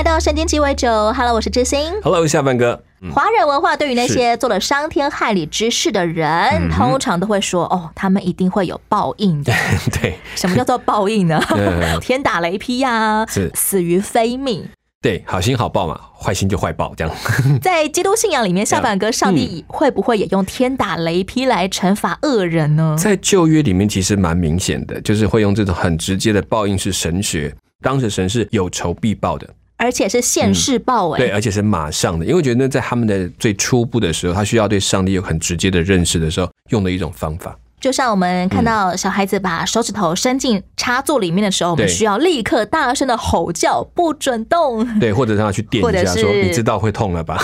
来到神经鸡尾酒，Hello，我是知心。Hello，下半哥。华人文化对于那些做了伤天害理之事的人，通常都会说：“哦，他们一定会有报应的。对”什么叫做报应呢？天打雷劈呀、是死于非命。对，好心好报嘛，坏心就坏报，这样。在基督信仰里面，下半哥，上帝会不会也用天打雷劈来惩罚恶人呢？在旧约里面，其实蛮明显的，就是会用这种很直接的报应式神学，当时神是有仇必报的，而且是现世报哎、对，而且是马上的，因为我觉得在他们的最初步的时候，他需要对上帝有很直接的认识的时候，用的一种方法。就像我们看到小孩子把手指头伸进插座里面的时候，我们需要立刻大声的吼叫，不准动，对，或者让他去电一下，说你知道会痛了吧？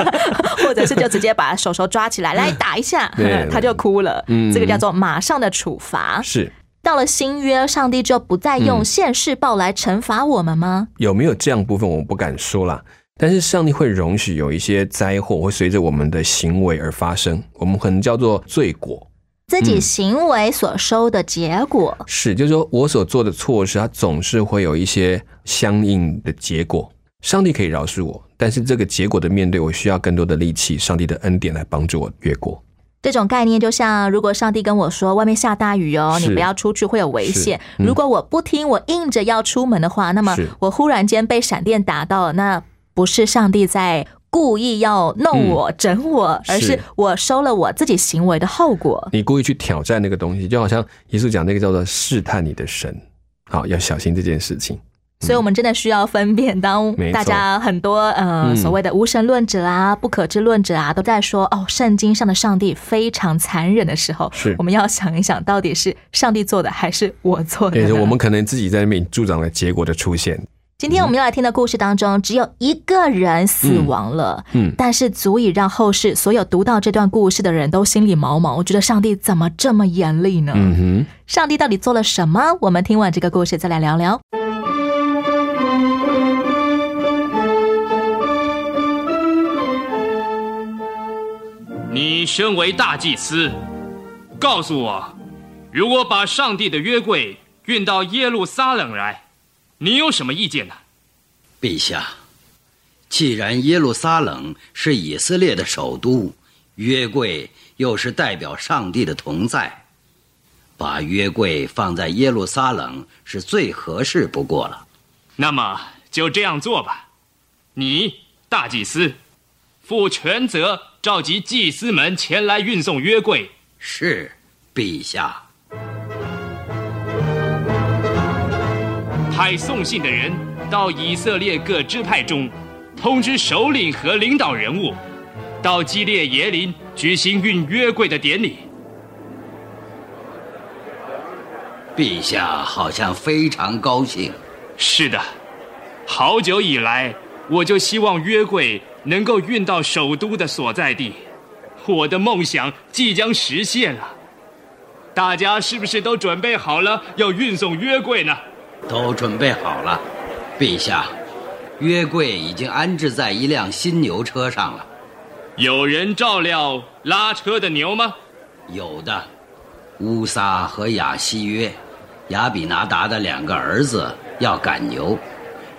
或者是就直接把手手抓起来，来打一下 对，他就哭了。嗯这个叫做马上的处罚。是到了新约，上帝就不再用现世报来惩罚我们吗？有没有这样部分，我不敢说啦。但是上帝会容许有一些灾祸会随着我们的行为而发生，我们可能叫做罪果。自己行为所收的结果，是，就是说我所做的错事，它总是会有一些相应的结果。上帝可以饶恕我，但是这个结果的面对，我需要更多的力气，上帝的恩典来帮助我越过。这种概念就像，如果上帝跟我说外面下大雨哦，你不要出去会有危险。嗯如果我不听，我硬着要出门的话，那么我忽然间被闪电打到了，那不是上帝在故意要弄我、整我，而是是我收了我自己行为的后果。你故意去挑战那个东西，就好像耶稣讲那个叫做试探你的神，好要小心这件事情。所以，我们真的需要分辨，当大家很多呃嗯所谓的无神论者啊、不可知论者啊，都在说哦，圣经上的上帝非常残忍的时候，是我们要想一想，到底是上帝做的还是我做的我们可能自己在那边助长了结果的出现。今天我们要来听的故事当中，只有一个人死亡了，嗯，但是足以让后世所有读到这段故事的人都心里毛毛。我觉得上帝怎么这么严厉呢？嗯哼，上帝到底做了什么？我们听完这个故事再来聊聊。你身为大祭司，告诉我，如果把上帝的约柜运到耶路撒冷来，你有什么意见呢？陛下，既然耶路撒冷是以色列的首都，约柜又是代表上帝的同在，把约柜放在耶路撒冷是最合适不过了。那么就这样做吧。你大祭司，负全责，召集祭司们前来运送约柜。是，陛下。派送信的人到以色列各支派中，通知首领和领导人物，到基列耶林举行运约柜的典礼。陛下好像非常高兴。是的，好久以来，我就希望约柜能够运到首都的所在地，我的梦想即将实现了。大家是不是都准备好了要运送约柜呢？都准备好了，陛下，约柜已经安置在一辆新牛车上了。有人照料拉车的牛吗？有的，乌撒和雅西约，亚比拿达的两个儿子要赶牛，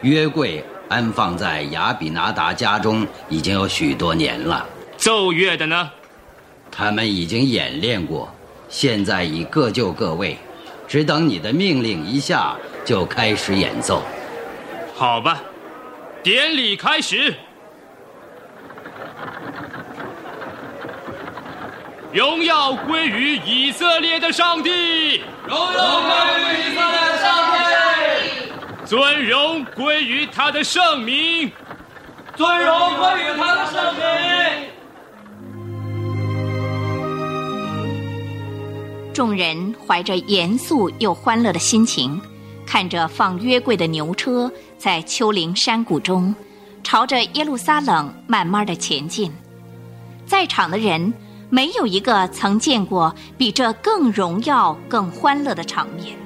约柜安放在雅比拿达家中已经有许多年了。奏乐的呢？他们已经演练过，现在已各就各位，只等你的命令一下就开始演奏。好吧，典礼开始。荣耀归于以色列的上帝，荣耀归于以色列尊荣归于他的圣名，尊荣归于他的圣名。众人怀着严肃又欢乐的心情，看着放约柜的牛车在丘陵山谷中朝着耶路撒冷慢慢的前进。在场的人没有一个曾见过比这更荣耀、更欢乐的场面。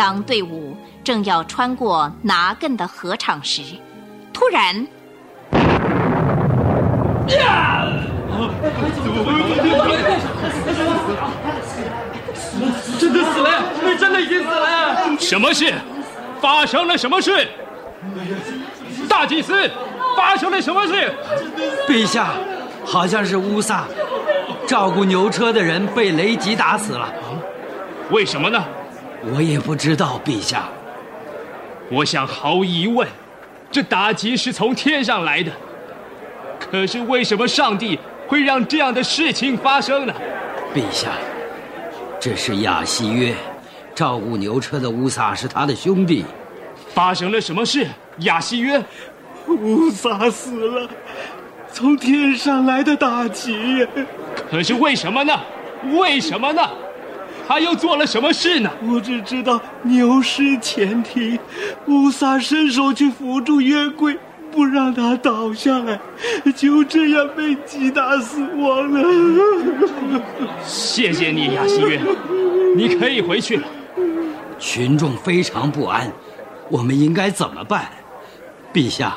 当队伍正要穿过拿艮的河场时，突然，真的死了呀！真的已经死了！什么事？发生了什么事？大祭司，发生了什么事？陛下，好像是乌萨，照顾牛车的人被雷击打死了。为什么呢？我也不知道，陛下。我想毫无疑问，这打击是从天上来的。可是为什么上帝会让这样的事情发生呢？陛下，这是亚西约，照顾牛车的乌萨是他的兄弟。发生了什么事？亚西约，乌萨死了，从天上来的打击。可是为什么呢？为什么呢？他又做了什么事呢？我只知道牛失前蹄，乌萨伸手去扶住约柜，不让他倒下来，就这样被击打死亡了。谢谢你，亚西约，你可以回去了。群众非常不安，我们应该怎么办？陛下，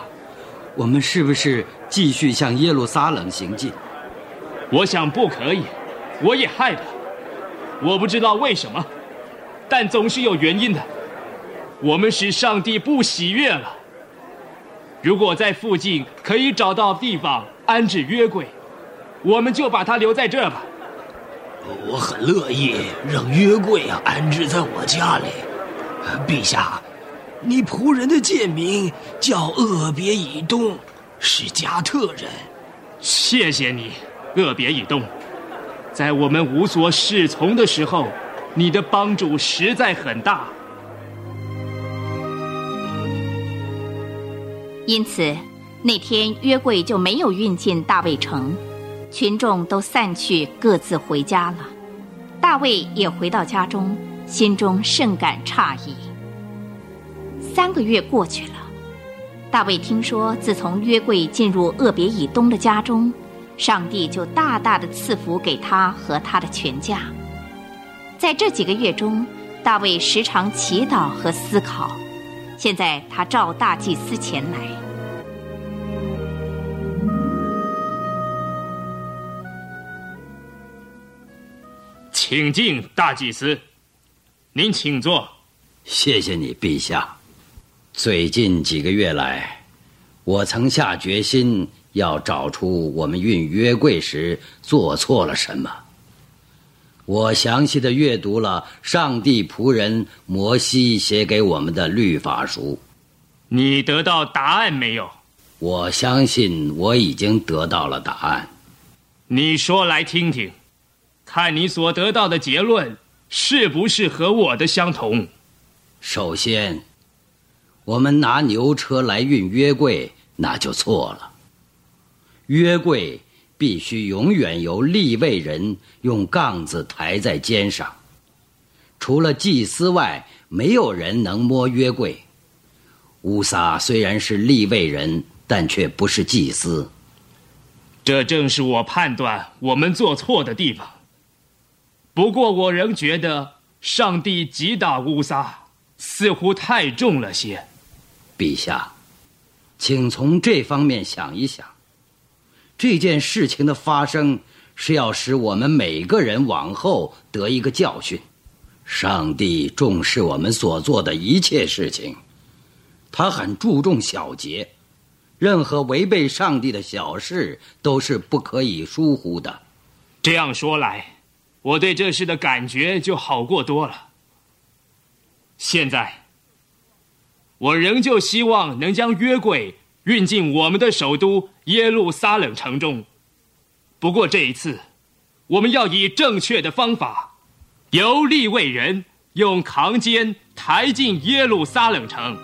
我们是不是继续向耶路撒冷行进？我想不可以，我也害怕。我不知道为什么，但总是有原因的。我们使上帝不喜悦了。如果在附近可以找到地方安置约柜，我们就把它留在这儿吧。我很乐意让约柜啊安置在我家里。陛下，你仆人的贱名叫厄别以东，是加特人。谢谢你，厄别以东。在我们无所适从的时候，你的帮助实在很大。因此，那天约柜就没有运进大卫城，群众都散去，各自回家了。大卫也回到家中，心中甚感诧异。三个月过去了，大卫听说，自从约柜进入厄别以东的家中，上帝就大大的赐福给他和他的全家。在这几个月中，大卫时常祈祷和思考。现在他召大祭司前来，请进，大祭司，您请坐。谢谢你，陛下。最近几个月来，我曾下决心要找出我们运约柜时做错了什么。我详细的阅读了上帝仆人摩西写给我们的律法书。你得到答案没有？我相信我已经得到了答案。你说来听听，看你所得到的结论是不是和我的相同？首先，我们拿牛车来运约柜，那就错了。约柜。必须永远由立位人用杠子抬在肩上，除了祭司外，没有人能摸约柜。乌撒虽然是立位人，但却不是祭司。这正是我判断我们做错的地方。不过，我仍觉得上帝击打乌撒似乎太重了些。陛下，请从这方面想一想。这件事情的发生是要使我们每个人往后得一个教训。上帝重视我们所做的一切事情，他很注重小节，任何违背上帝的小事都是不可以疏忽的。这样说来，我对这事的感觉就好过多了。现在，我仍旧希望能将约柜。运进我们的首都耶路撒冷城中。不过这一次，我们要以正确的方法，由立位人用扛肩抬进耶路撒冷城。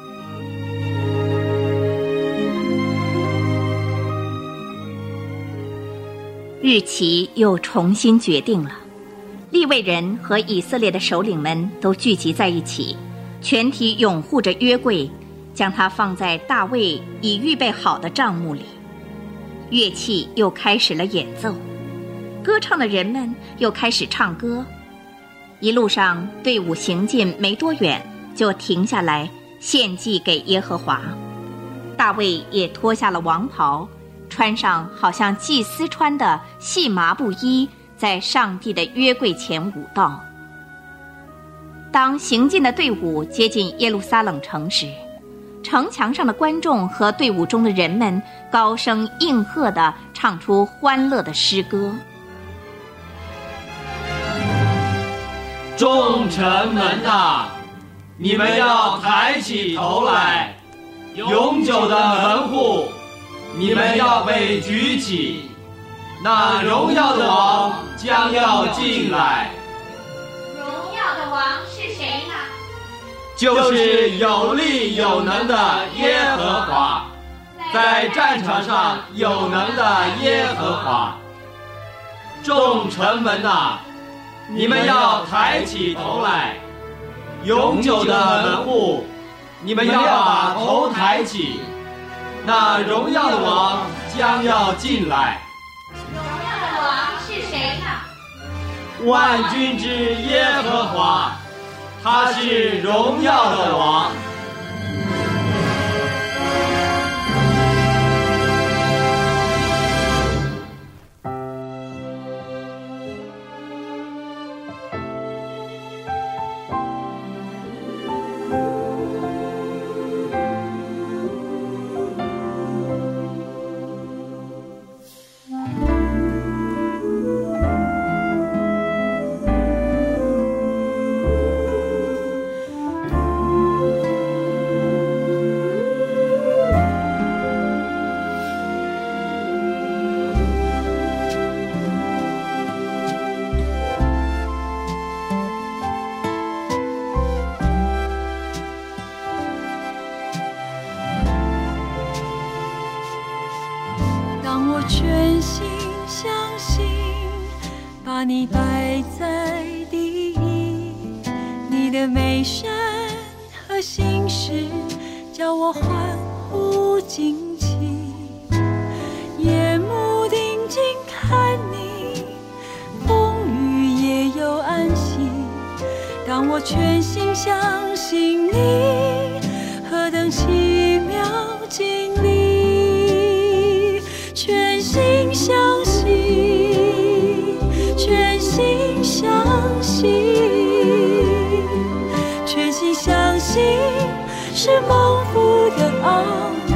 日期又重新决定了，立位人和以色列的首领们都聚集在一起，全体拥护着约柜。将它放在大卫已预备好的帐幕里。乐器又开始了演奏，歌唱的人们又开始唱歌。一路上，队伍行进没多远，就停下来献祭给耶和华。大卫也脱下了王袍，穿上好像祭司穿的细麻布衣，在上帝的约柜前舞道。当行进的队伍接近耶路撒冷城时，城墙上的观众和队伍中的人们高声应和地唱出欢乐的诗歌。众臣们呐，你们要抬起头来，永久的门户，你们要被举起，那荣耀的王将要进来。荣耀的王是谁呢？就是有力有能的耶和华，在战场上有能的耶和华。众臣们呐，你们要抬起头来，永久的门户，你们要把头抬起，那荣耀的王将要进来。荣耀的王是谁呢？万军之耶和华。他是荣耀的王。你摆在第一，你的美善和心事，叫我欢呼惊奇。夜幕定睛看你，风雨也有安息。当我全心相信你，何等奇妙惊奥秘。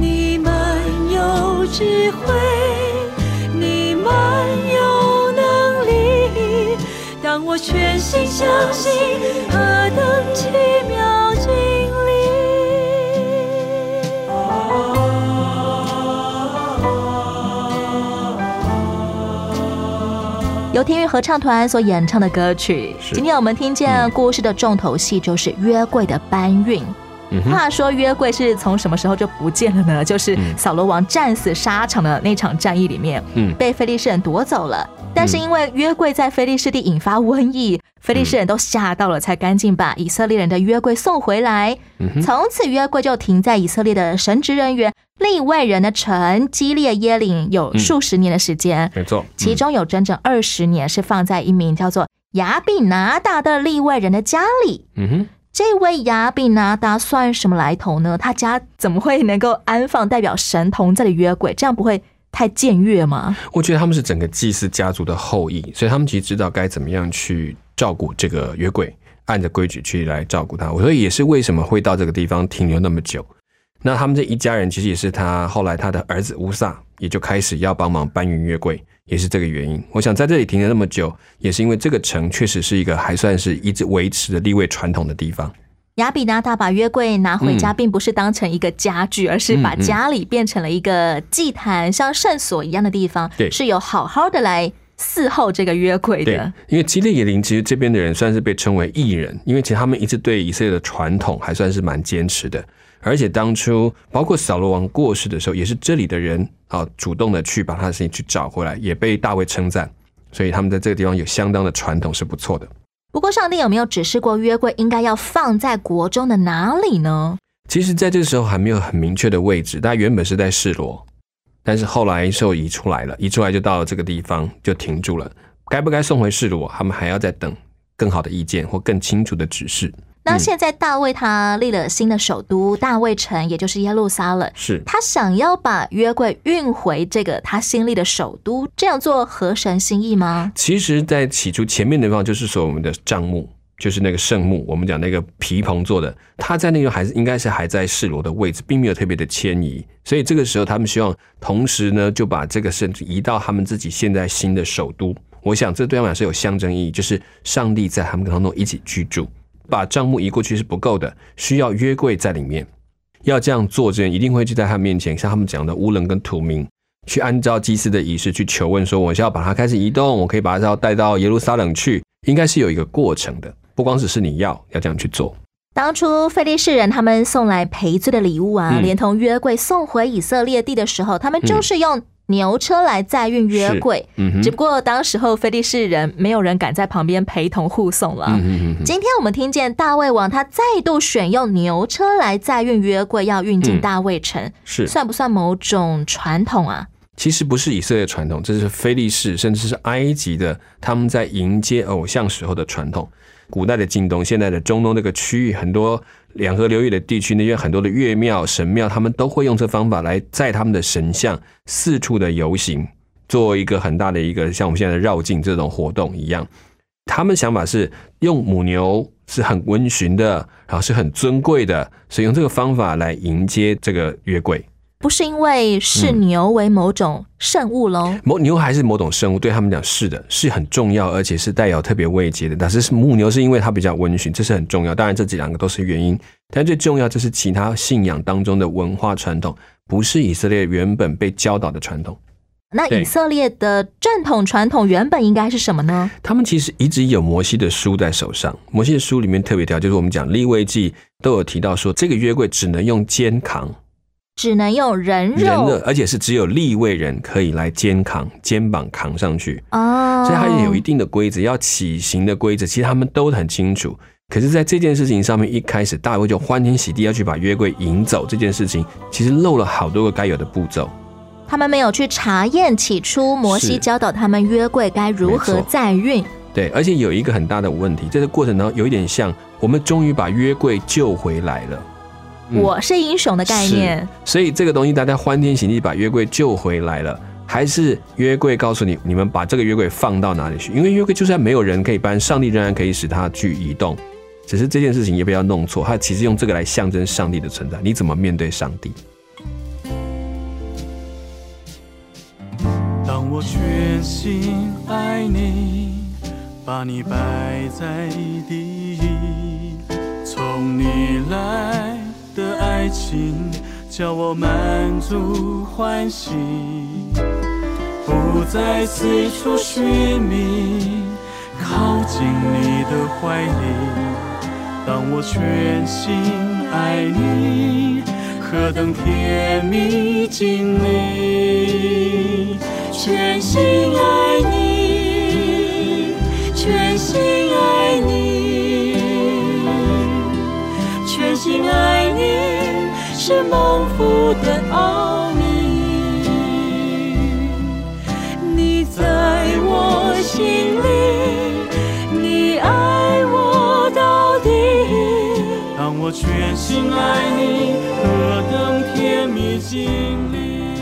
你们有智慧，你们有能力。当我全心相信，何等奇天乐合唱团所演唱的歌曲。今天我们听见故事的重头戏就是约柜的搬运。嗯，话说约柜是从什么时候就不见了呢？就是嗯扫罗王战死沙场的那场战役里面，嗯被菲利士人夺走了。但是因为约柜在菲利士地引发瘟疫，菲利士人都吓到了，才赶紧把以色列人的约柜送回来。从此约柜就停在以色列的神职人员利未人的城基列耶岭有数十年的时间。没错，其中有整整二十年是放在一名叫做亚比拿达的利外人的家里。嗯哼，这位亚比拿达算什么来头呢？他家怎么会能够安放代表神同在的约柜？这样不会太僭越吗？我觉得他们是整个祭司家族的后裔，所以他们其实知道该怎么样去照顾这个约柜，按着规矩去来照顾它。我说也是为什么会到这个地方停留那么久。那他们这一家人其实也是他后来他的儿子乌撒也就开始要帮忙搬运约柜，也是这个原因。我想在这里停了那么久，也是因为这个城确实是一个还算是一直维持着立位传统的地方。亚比拿达把约柜拿回家，并不是当成一个家具，而是把家里变成了一个祭坛，像圣所一样的地方，对是有好好的来伺候这个约柜的。，因为基列耶林其实这边的人算是被称为异人，因为其实他们一直对以色列的传统还算是蛮坚持的，而且当初包括扫罗王过世的时候，也是这里的人啊主动的去把他的事情去找回来，也被大卫称赞，所以他们在这个地方有相当的传统是不错的。不不过，上帝有没有指示过约柜应该要放在国中的哪里呢？其实，在这个时候还没有很明确的位置，它原本是在示罗，但是后来受移出来了，移出来就到了这个地方就停住了。该不该送回示罗，他们还要再等更好的意见或更清楚的指示。那现在大卫他立了新的首都大卫城，也就是耶路撒冷，是他想要把约柜运回这个他新立的首都，这样做合神心意吗？其实，在起初前面的地方就是说我们的帐幕，就是那个圣木，我们讲那个皮棚做的，他在那个还是应该是还在示罗的位置，并没有特别的迁移，所以这个时候他们希望同时呢就把这个圣移到他们自己现在新的首都。我想这对他们来说有象征意义，就是上帝在他们当中一起居住。把账目移过去是不够的，需要约柜在里面。要这样做，这人一定会去在他面前，像他们讲的乌人跟土民，去按照祭司的仪式去求问，说我是要把它开始移动，我可以把它带到耶路撒冷去，应该是有一个过程的，不光只是你要要这样去做。当初菲利士人他们送来赔罪的礼物啊，连同约柜送回以色列地的时候，他们就是用。牛车来载运约柜，只不过当时候菲利士人没有人敢在旁边陪同护送了。今天我们听见大卫王他再度选用牛车来载运约柜，要运进大卫城，是算不算某种传统啊？其实不是以色列传统，这是菲利士甚至是埃及的他们在迎接偶像时候的传统。古代的近东，现在的中东这个区域很多。两河流域的地区，那些很多的岳庙、神庙，他们都会用这方法来载他们的神像四处的游行，做一个很大的一个像我们现在的绕境这种活动一样。他们想法是用母牛是很温驯的，然后是很尊贵的，所以用这个方法来迎接这个月桂。不是因为视牛为某种圣物喽？某牛还是某种生物，对他们讲是的，是很重要，而且是带有特别慰藉的。但是母牛是因为它比较温驯，这是很重要。当然，这几两个都是原因，但最重要就是其他信仰当中的文化传统，不是以色列原本被教导的传统。那以色列的正统传统原本应该是什么呢？他们其实一直有摩西的书在手上，摩西的书里面特别条，就是我们讲立位记都有提到说，这个约柜只能用肩扛。只能用人肉，而且是只有立位人可以来肩扛，肩膀扛上去哦。所以它也有一定的规则，要起行的规则，其实他们都很清楚。可是，在这件事情上面，一开始大卫就欢天喜地要去把约柜引走，这件事情其实漏了好多个该有的步骤。他们没有去查验起初摩西教导他们约柜该如何载运。对，而且有一个很大的问题，在这过程当中有一点像，我们终于把约柜救回来了。我是英雄的概念，所以这个东西大家欢天喜地把约柜救回来了，还是约柜告诉你，你们把这个约柜放到哪里去？因为约柜就算没有人可以搬，上帝仍然可以使它去移动。只是这件事情也不要弄错，他其实用这个来象征上帝的存在。你怎么面对上帝？当我全心爱你，把你摆在第一，从你来。的爱情叫我满足欢喜，不再四处寻觅，靠近你的怀里。当我全心爱你，何等甜蜜经历！全心爱你，全心爱是蒙福的奥秘，你在我心里，你爱我到底。当我全心爱你，何等甜蜜经历。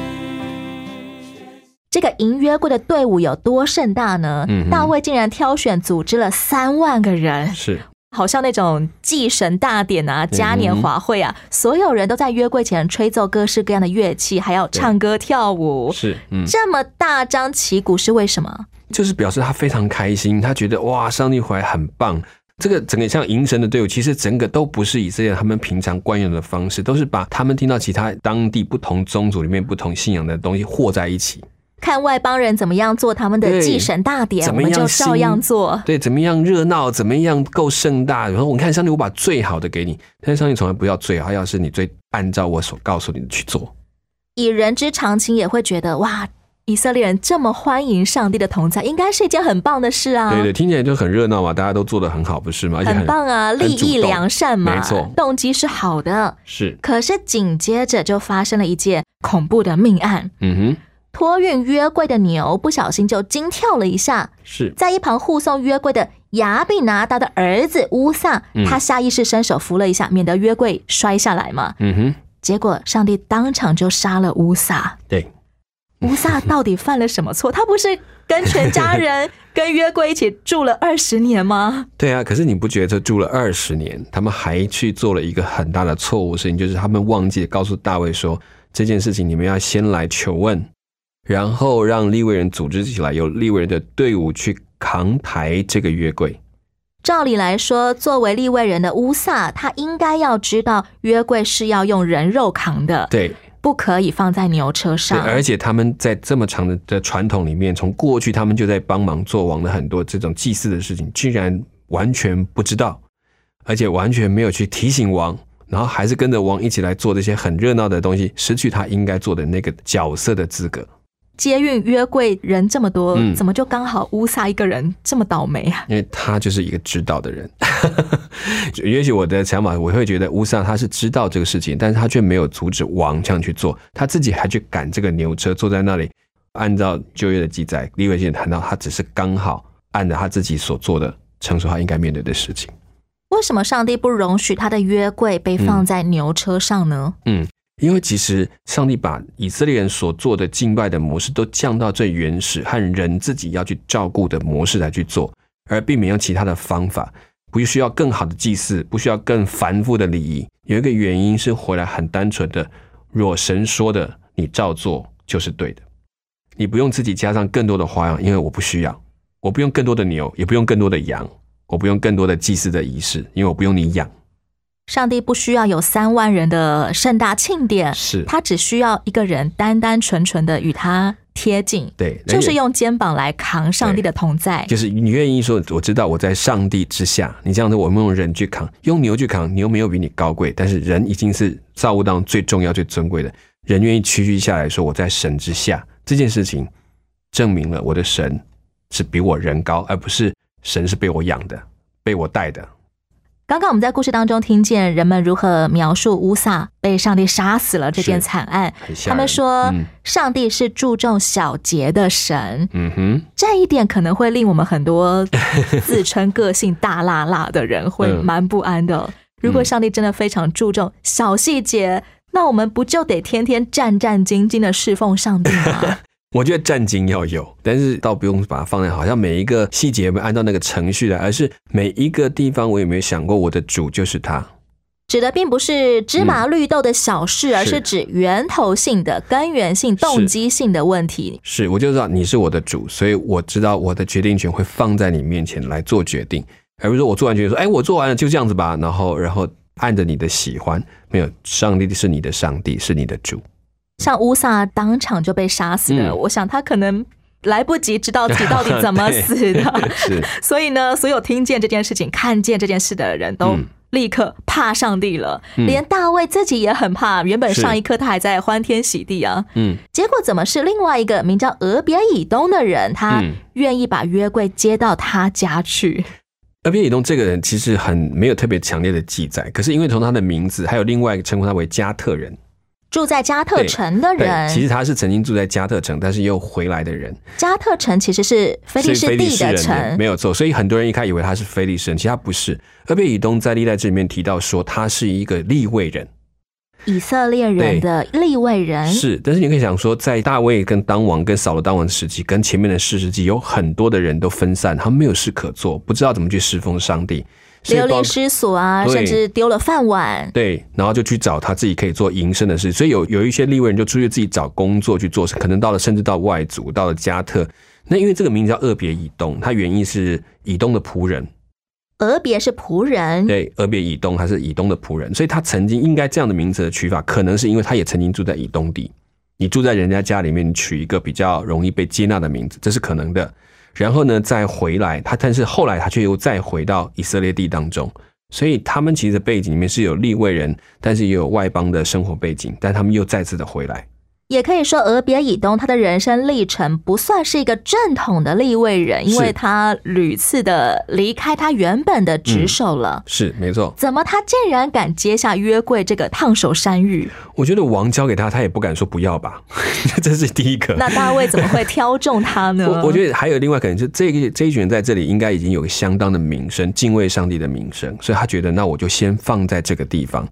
这个迎约会的队伍有多盛大呢？大卫竟然挑选组织了三万个人。是。好像那种祭神大典啊、嘉年华会啊，所有人都在约柜前吹奏各式各样的乐器，还要唱歌跳舞。是，嗯这么大张旗鼓是为什么？就是表示他非常开心，他觉得哇，上帝回来很棒。这个整个像迎神的队伍，其实整个都不是以色列他们平常惯用的方式，都是把他们听到其他当地不同宗族里面不同信仰的东西和在一起。看外邦人怎么样做他们的祭神大典，我们就照样做。对，怎么样热闹，怎么样够盛大。然后我看上帝，我把最好的给你，但是上帝从来不要最好，要是你最按照我所告诉你的去做。以人之常情，也会觉得哇，以色列人这么欢迎上帝的同在，应该是一件很棒的事啊！对对，听起来就很热闹嘛，大家都做的很好，不是吗？很棒啊，利益良善嘛，没错，动机是好的。是，可是紧接着就发生了一件恐怖的命案。嗯哼，托运约柜的牛不小心就惊跳了一下，是在一旁护送约柜的亚比拿达的儿子乌萨，他下意识伸手扶了一下，免得约柜摔下来嘛。嗯哼，结果上帝当场就杀了乌萨。对。乌萨到底犯了什么错？他不是跟全家人、跟约柜一起住了二十年吗？对啊，可是你不觉得住了二十年，他们还去做了一个很大的错误事情，就是他们忘记告诉大卫说这件事情，你们要先来求问，然后让立位人组织起来，由立位人的队伍去扛抬这个约柜。照理来说，作为立位人的乌萨，他应该要知道约柜是要用人肉扛的。对。不可以放在牛车上。而且他们在这么长的的传统里面，从过去他们就在帮忙做王的很多这种祭祀的事情，居然完全不知道，而且完全没有去提醒王，然后还是跟着王一起来做这些很热闹的东西，失去他应该做的那个角色的资格。接运约柜人这么多，怎么就刚好乌撒一个人这么倒霉啊？因为他就是一个知道的人。也许我的想法，我会觉得乌撒他是知道这个事情，但是他却没有阻止王这样去做，他自己还去赶这个牛车，坐在那里。按照旧约的记载，利未记谈到，他只是刚好按照他自己所做的，承受他应该面对的事情。为什么上帝不容许他的约柜被放在牛车上呢？嗯。因为其实上帝把以色列人所做的敬拜的模式都降到最原始和人自己要去照顾的模式来去做，而避免用其他的方法，不需要更好的祭祀，不需要更繁复的礼仪。有一个原因是回来很单纯的，若神说的，你照做就是对的，你不用自己加上更多的花样，因为我不需要，我不用更多的牛，也不用更多的羊，我不用更多的祭祀的仪式，因为我不用你养。上帝不需要有三万人的盛大庆典，是他只需要一个人单单纯纯的与他贴近，对，就是用肩膀来扛上帝的同在。就是你愿意说，我知道我在上帝之下。你这样子，我们用人去扛，用牛去扛，牛没有比你高贵，但是人已经是造物当中最重要、最尊贵的。人愿意屈居下来说，我在神之下，这件事情证明了我的神是比我人高，而不是神是被我养的、被我带的。刚刚我们在故事当中听见人们如何描述乌萨被上帝杀死了这件惨案。他们说，上帝是注重小节的神。嗯哼，这一点可能会令我们很多自称个性大辣辣的人会蛮不安的。如果上帝真的非常注重小细节，那我们不就得天天战战兢兢的侍奉上帝吗？我觉得战经要有，但是倒不用把它放在好像每一个细节没按照那个程序来，而是每一个地方我有没有想过我的主就是他？指的并不是芝麻绿豆的小事，而是指源头性的、根源性、动机性的问题。是，我就知道你是我的主，所以我知道我的决定权会放在你面前来做决定，而不是说我做完决定说，哎，我做完了就这样子吧，然后然后按着你的喜欢，没有，上帝是你的上帝，是你的主。像乌萨当场就被杀死了，我想他可能来不及知道自己 到底怎么死的，是。所以呢，所有听见这件事情、看见这件事的人都立刻怕上帝了，连大卫自己也很怕。原本上一刻他还在欢天喜地啊，嗯，结果怎么是另外一个名叫俄别以东的人，他愿意把约柜接到他家去？俄别以东这个人其实很没有特别强烈的记载，可是因为从他的名字，还有另外一个称呼他为加特人。住在加特城的人，其实他是曾经住在加特城，但是又回来的人。加特城其实是菲利士地的城，没有错。所以很多人一开始以为他是菲利士人，其实他不是。俄别以东在历代志里面提到说，他是一个立位人，以色列人的立位人是。但是你可以想说，在大卫跟当王跟扫罗当王时期，跟前面的四世纪，有很多的人都分散，他们没有事可做，不知道怎么去侍奉上帝。流离失所啊，甚至丢了饭碗。对，然后就去找他自己可以做营生的事。所以有有一些立位人就出去自己找工作去做，可能到了甚至到外族，到了加特。那因为这个名字叫俄别以东，它原意是以东的仆人。俄别是仆人，对，俄别以东还是以东的仆人，所以他曾经应该这样的名字的取法，可能是因为他也曾经住在以东地。你住在人家家里面，你取一个比较容易被接纳的名字，这是可能的。然后呢，再回来他，但是后来他却又再回到以色列地当中，所以他们其实背景里面是有立位人，但是也有外邦的生活背景，但他们又再次的回来。也可以说，俄别以东他的人生历程不算是一个正统的立位人，因为他屡次的离开他原本的职守了。是没错。怎么他竟然敢接下约柜这个烫手山芋？我觉得王交给他，他也不敢说不要吧。这是第一个。那大卫怎么会挑中他呢？我我觉得还有另外可能，是这个这一群人在这里应该已经有相当的名声，敬畏上帝的名声，所以他觉得那我就先放在这个地方。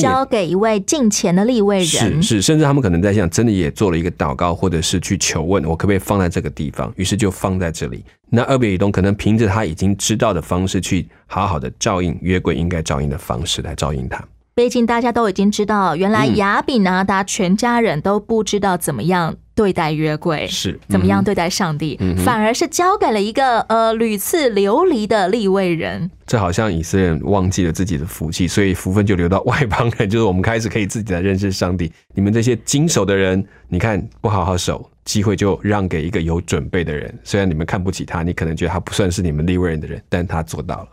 交给一位近前的立位人是是，甚至他们可能在想，真的也做了一个祷告，或者是去求问，我可不可以放在这个地方？于是就放在这里。那二比以东可能凭着他已经知道的方式，去好好的照应约柜应该照应的方式来照应他。毕竟大家都已经知道，原来亚比拿达全家人都不知道怎么样。对待约柜是怎么样对待上帝，反而是交给了一个呃屡次流离的立位人。这好像以色列人忘记了自己的福气，所以福分就流到外邦人。就是我们开始可以自己来认识上帝。你们这些经手的人，你看不好好守，机会就让给一个有准备的人。虽然你们看不起他，你可能觉得他不算是你们立位人的人，但他做到了。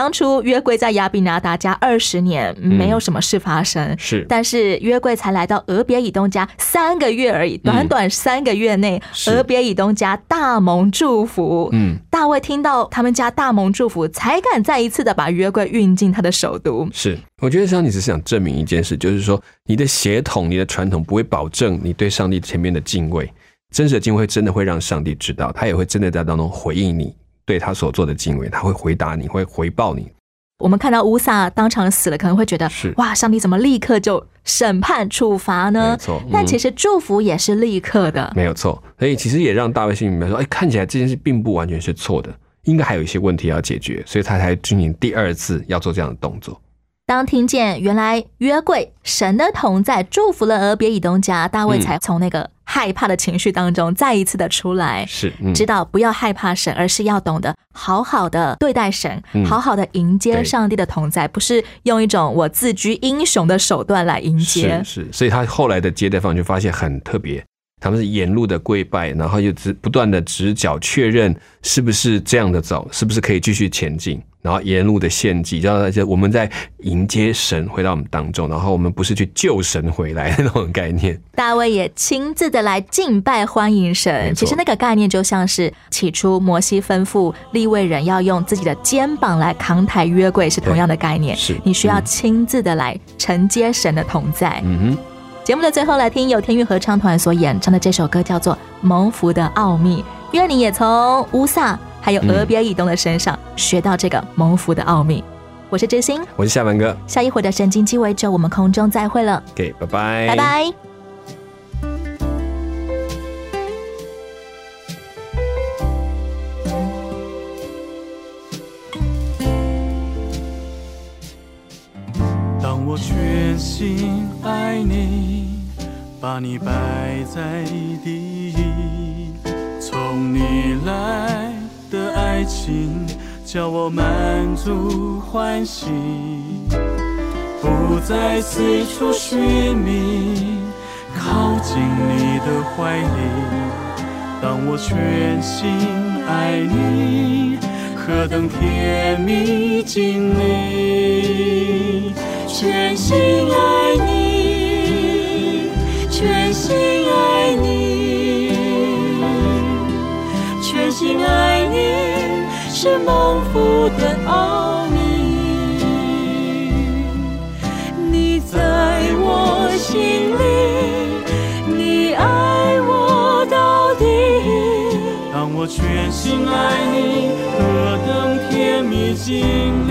当初约柜在亚比拿达家二十年，没有什么事发生。是，但是约柜才来到俄别以东家三个月而已，短短三个月内，俄别以东家大蒙祝福。嗯，大卫听到他们家大蒙祝福，才敢再一次的把约柜运进他的首都。是，我觉得上帝只是想证明一件事，就是说你的血统、你的传统不会保证你对上帝前面的敬畏，真实的敬畏真的会让上帝知道，他也会真的在当中回应你。对他所做的敬畏，他会回答你，会回报你。我们看到乌萨当场死了，可能会觉得是哇，上帝怎么立刻就审判处罚呢？没错，但其实祝福也是立刻的，没有错。所以其实也让大卫心里面说，哎，看起来这件事并不完全是错的，应该还有一些问题要解决，所以他才进行第二次要做这样的动作。当听见原来约柜神的同在祝福了俄别以东家，大卫才从那个害怕的情绪当中再一次的出来，是知道不要害怕神，而是要懂得好好的对待神，好好的迎接上帝的同在，不是用一种我自居英雄的手段来迎接。是，所以他后来的接待方就发现很特别，他们是沿路的跪拜，然后又直不断的直角确认是不是这样的走，是不是可以继续前进。然后沿路的献祭，让大家我们在迎接神回到我们当中，然后我们不是去救神回来那种概念。大卫也亲自的来敬拜欢迎神，其实那个概念就像是起初摩西吩咐立位人要用自己的肩膀来扛抬约柜是同样的概念。是你需要亲自的来承接神的同在。嗯哼。节目的最后来听由天韵合唱团所演唱的这首歌，叫做《蒙福的奥秘》，愿你也从乌萨。还有俄别以东的身上学到这个蒙福的奥秘。我是知心，我是夏文哥。下一回的神经鸡尾酒，我们空中再会了。OK，拜拜，拜拜。我全心爱你，把你摆在第一，从你来。的爱情叫我满足欢喜，不再四处寻觅，靠近你的怀里。当我全心爱你，何等甜蜜经历！全心爱你，全心爱你，全心爱你。是蒙福的奥秘，你在我心里，你爱我到底。当我全心爱你，何等甜蜜经历。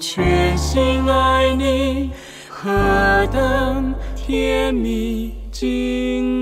全心爱你，何等甜蜜经。